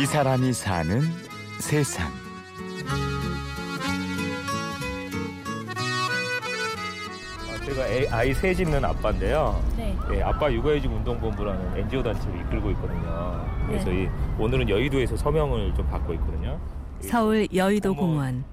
이 사람이 사는 세상. 아, 제가 애- 아이 셋 있는 아빠인데요. 네. 예, 아빠 육아휴직 운동본부라는 NGO 단체를 이끌고 있거든요. 그래서 네. 이, 오늘은 여의도에서 서명을 좀 받고 있거든요. 서울 여의도 공원.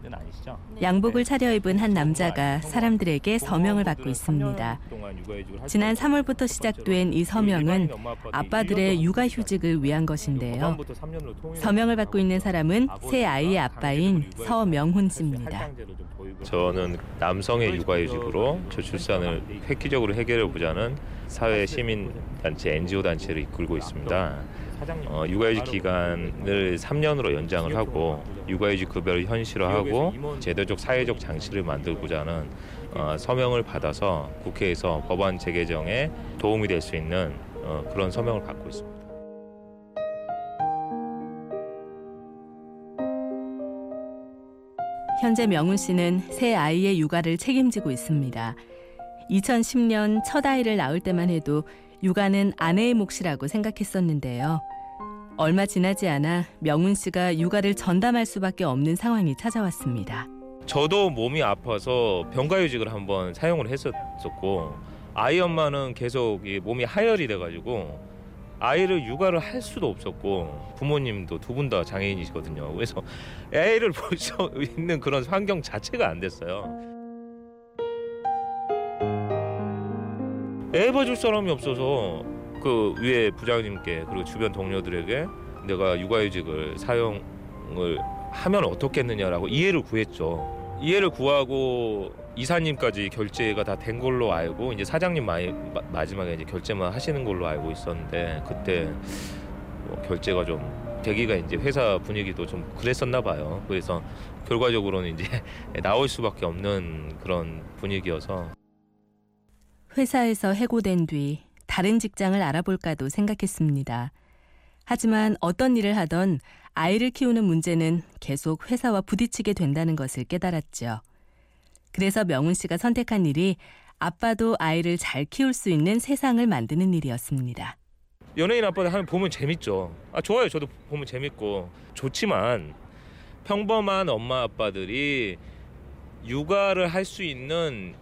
양복을 네. 차려입은 한 남자가 정말 사람들에게 서명을 받고 있습니다. 3년 동안 육아휴직을 할 지난 수 있고 3월부터 첫 시작된 이 서명은 아빠들의 1년 동안 육아휴직을 위한 것인데요. 법안부터 3년으로 통일을 서명을 받고 있는 사람은 새 아이의 아빠인 서명훈 씨입니다. 저는 남성의 육아휴직으로 저출산을 획기적으로 해결해 보자는 사회 시민 단체 NGO 단체를 이끌고 있습니다. 어, 육아휴직 기간을 3년으로 연장을 하고 육아휴직 급여를 현실화하고 제도적 사회적 장치를 만들고자 하는 어, 서명을 받아서 국회에서 법안 재개정에 도움이 될 수 있는 어, 그런 서명을 받고 있습니다. 현재 명훈 씨는 새 아이의 육아를 책임지고 있습니다. 2010년 첫 아이를 낳을 때만 해도 육아는 아내의 몫이라고 생각했었는데요. 얼마 지나지 않아 명훈 씨가 육아를 전담할 수밖에 없는 상황이 찾아왔습니다. 저도 몸이 아파서 병가휴직을 한번 사용을 했었고 아이 엄마는 계속 이 몸이 하열이 돼가지고 아이를 육아를 할 수도 없었고 부모님도 두 분 다 장애인이시거든요. 그래서 애를 볼 수 있는 그런 환경 자체가 안 됐어요. 애 봐줄 사람이 없어서 그 위에 부장님께 그리고 주변 동료들에게 내가 육아휴직을 사용을 하면 어떻겠느냐라고 이해를 구했죠. 이해를 구하고 이사님까지 결제가 다 된 걸로 알고 이제 사장님 마, 마, 마지막에 이제 결제만 하시는 걸로 알고 있었는데 그때 뭐 결제가 좀 되기가 이제 회사 분위기도 좀 그랬었나 봐요. 그래서 결과적으로는 이제 나올 수밖에 없는 그런 분위기여서 회사에서 해고된 뒤 다른 직장을 알아볼까도 생각했습니다. 하지만 어떤 일을 하던 아이를 키우는 문제는 계속 회사와 부딪히게 된다는 것을 깨달았죠. 그래서 명훈 씨가 선택한 일이 아빠도 아이를 잘 키울 수 있는 세상을 만드는 일이었습니다. 연예인 아빠들 하면 보면 재밌죠. 아 좋아요. 저도 보면 재밌고 좋지만 평범한 엄마 아빠들이 육아를 할 수 있는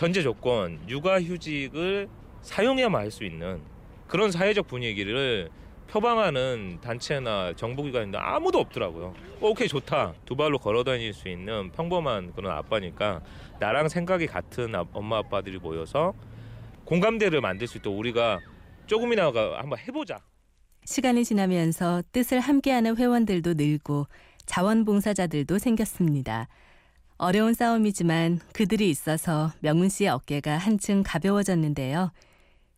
전제 조건 육아휴직을 사용해야만 할 수 있는 그런 사회적 분위기를 표방하는 단체나 정부기관인데 아무도 없더라고요. 어, 오케이 좋다. 두 발로 걸어다닐 수 있는 평범한 그런 아빠니까 나랑 생각이 같은 아- 엄마 아빠들이 모여서 공감대를 만들 수 있도록 우리가 조금이나가 한번 해보자. 시간이 지나면서 뜻을 함께하는 회원들도 늘고 자원봉사자들도 생겼습니다. 어려운 싸움이지만 그들이 있어서 명훈 씨의 어깨가 한층 가벼워졌는데요.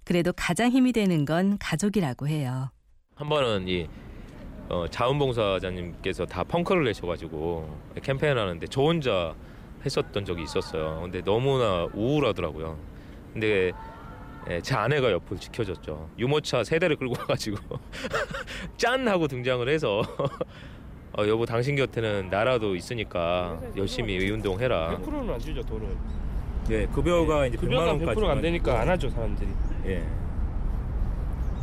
그래도 가장 힘이 되는 건 가족이라고 해요. 한 번은 이 어, 자원봉사자님께서 다 펑크를 내셔가지고 캠페인 하는데 저 혼자 했었던 적이 있었어요. 근데 너무나 우울하더라고요. 근데 예, 제 아내가 옆을 지켜줬죠. 유모차 세 대를 끌고 와가지고 짠 하고 등장을 해서 어, 여보 당신 곁에는 나라도 있으니까 열심히 이 운동 해라. 100%는 안 주죠 돈을 예, 급여가 이제 100만 급여가 원까지 100%가 안 되니까 안 하죠 사람들이 예.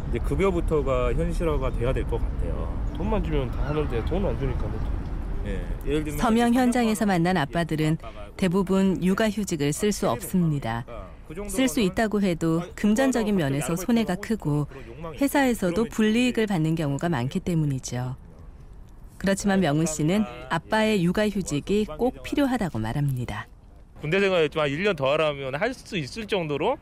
근데 급여부터가 현실화가 돼야 될 것 같아요. 돈만 주면 다 하는데 돈을 안 주니까 못 예. 예를 들면 서명 이제 현장에서 만난 예, 아빠들은 아빠가 대부분 육아휴직을 쓸 수 없습니다. 쓸 수 있다고 해도 금전적인 면에서 손해가 크고 회사에서도 불이익을 받는 경우가 많기 때문이죠. 그렇지만 명훈 씨는 아빠의 육아휴직이 꼭 필요하다고 말합니다. 군대 생활 좀 한 1년 더 하라면 할 수 있을 정도로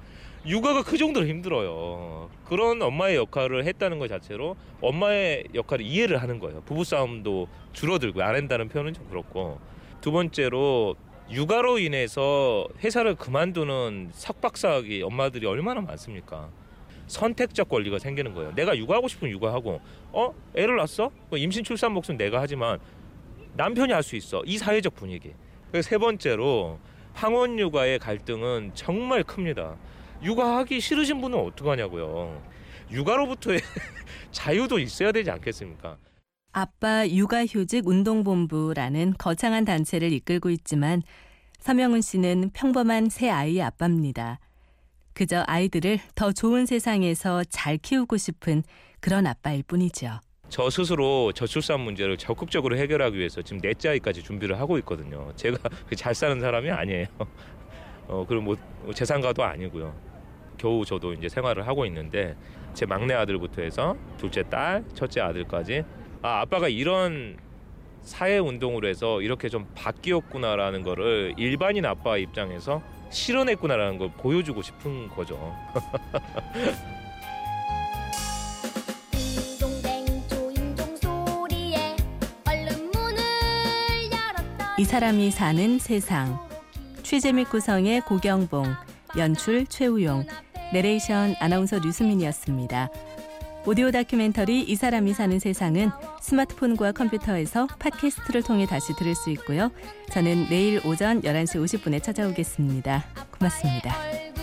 육아가 그 정도로 힘들어요. 그런 엄마의 역할을 했다는 것 자체로 엄마의 역할을 이해를 하는 거예요. 부부 싸움도 줄어들고 안 한다는 표현은 좀 그렇고 두 번째로 육아로 인해서 회사를 그만두는 석박사학이 엄마들이 얼마나 많습니까? 선택적 권리가 생기는 거예요. 내가 육아하고 싶으면 육아하고, 어 애를 낳았어? 뭐 임신 출산 목숨 내가 하지만 남편이 할 수 있어. 이 사회적 분위기. 세 번째로 황혼 육아의 갈등은 정말 큽니다. 육아하기 싫으신 분은 어떡하냐고요. 육아로부터의 자유도 있어야 되지 않겠습니까? 아빠 육아휴직 운동본부라는 거창한 단체를 이끌고 있지만 서명훈 씨는 평범한 새 아이의 아빠입니다. 그저 아이들을 더 좋은 세상에서 잘 키우고 싶은 그런 아빠일 뿐이죠. 저 스스로 저출산 문제를 적극적으로 해결하기 위해서 지금 넷째 아이까지 준비를 하고 있거든요. 제가 잘 사는 사람이 아니에요. 어 그리고 뭐 재산가도 아니고요. 겨우 저도 이제 생활을 하고 있는데 제 막내 아들부터 해서 둘째 딸, 첫째 아들까지 아 아빠가 이런 사회 운동을 해서 이렇게 좀 바뀌었구나라는 거를 일반인 아빠 입장에서 실현했구나라는 걸 보여주고 싶은 거죠. 이 사람이 사는 세상. 취재 및 구성의 고경봉, 연출 최우용, 내레이션 아나운서 류수민이었습니다. 오디오 다큐멘터리 이 사람이 사는 세상은 스마트폰과 컴퓨터에서 팟캐스트를 통해 다시 들을 수 있고요. 저는 내일 오전 11시 50분에 찾아오겠습니다. 고맙습니다.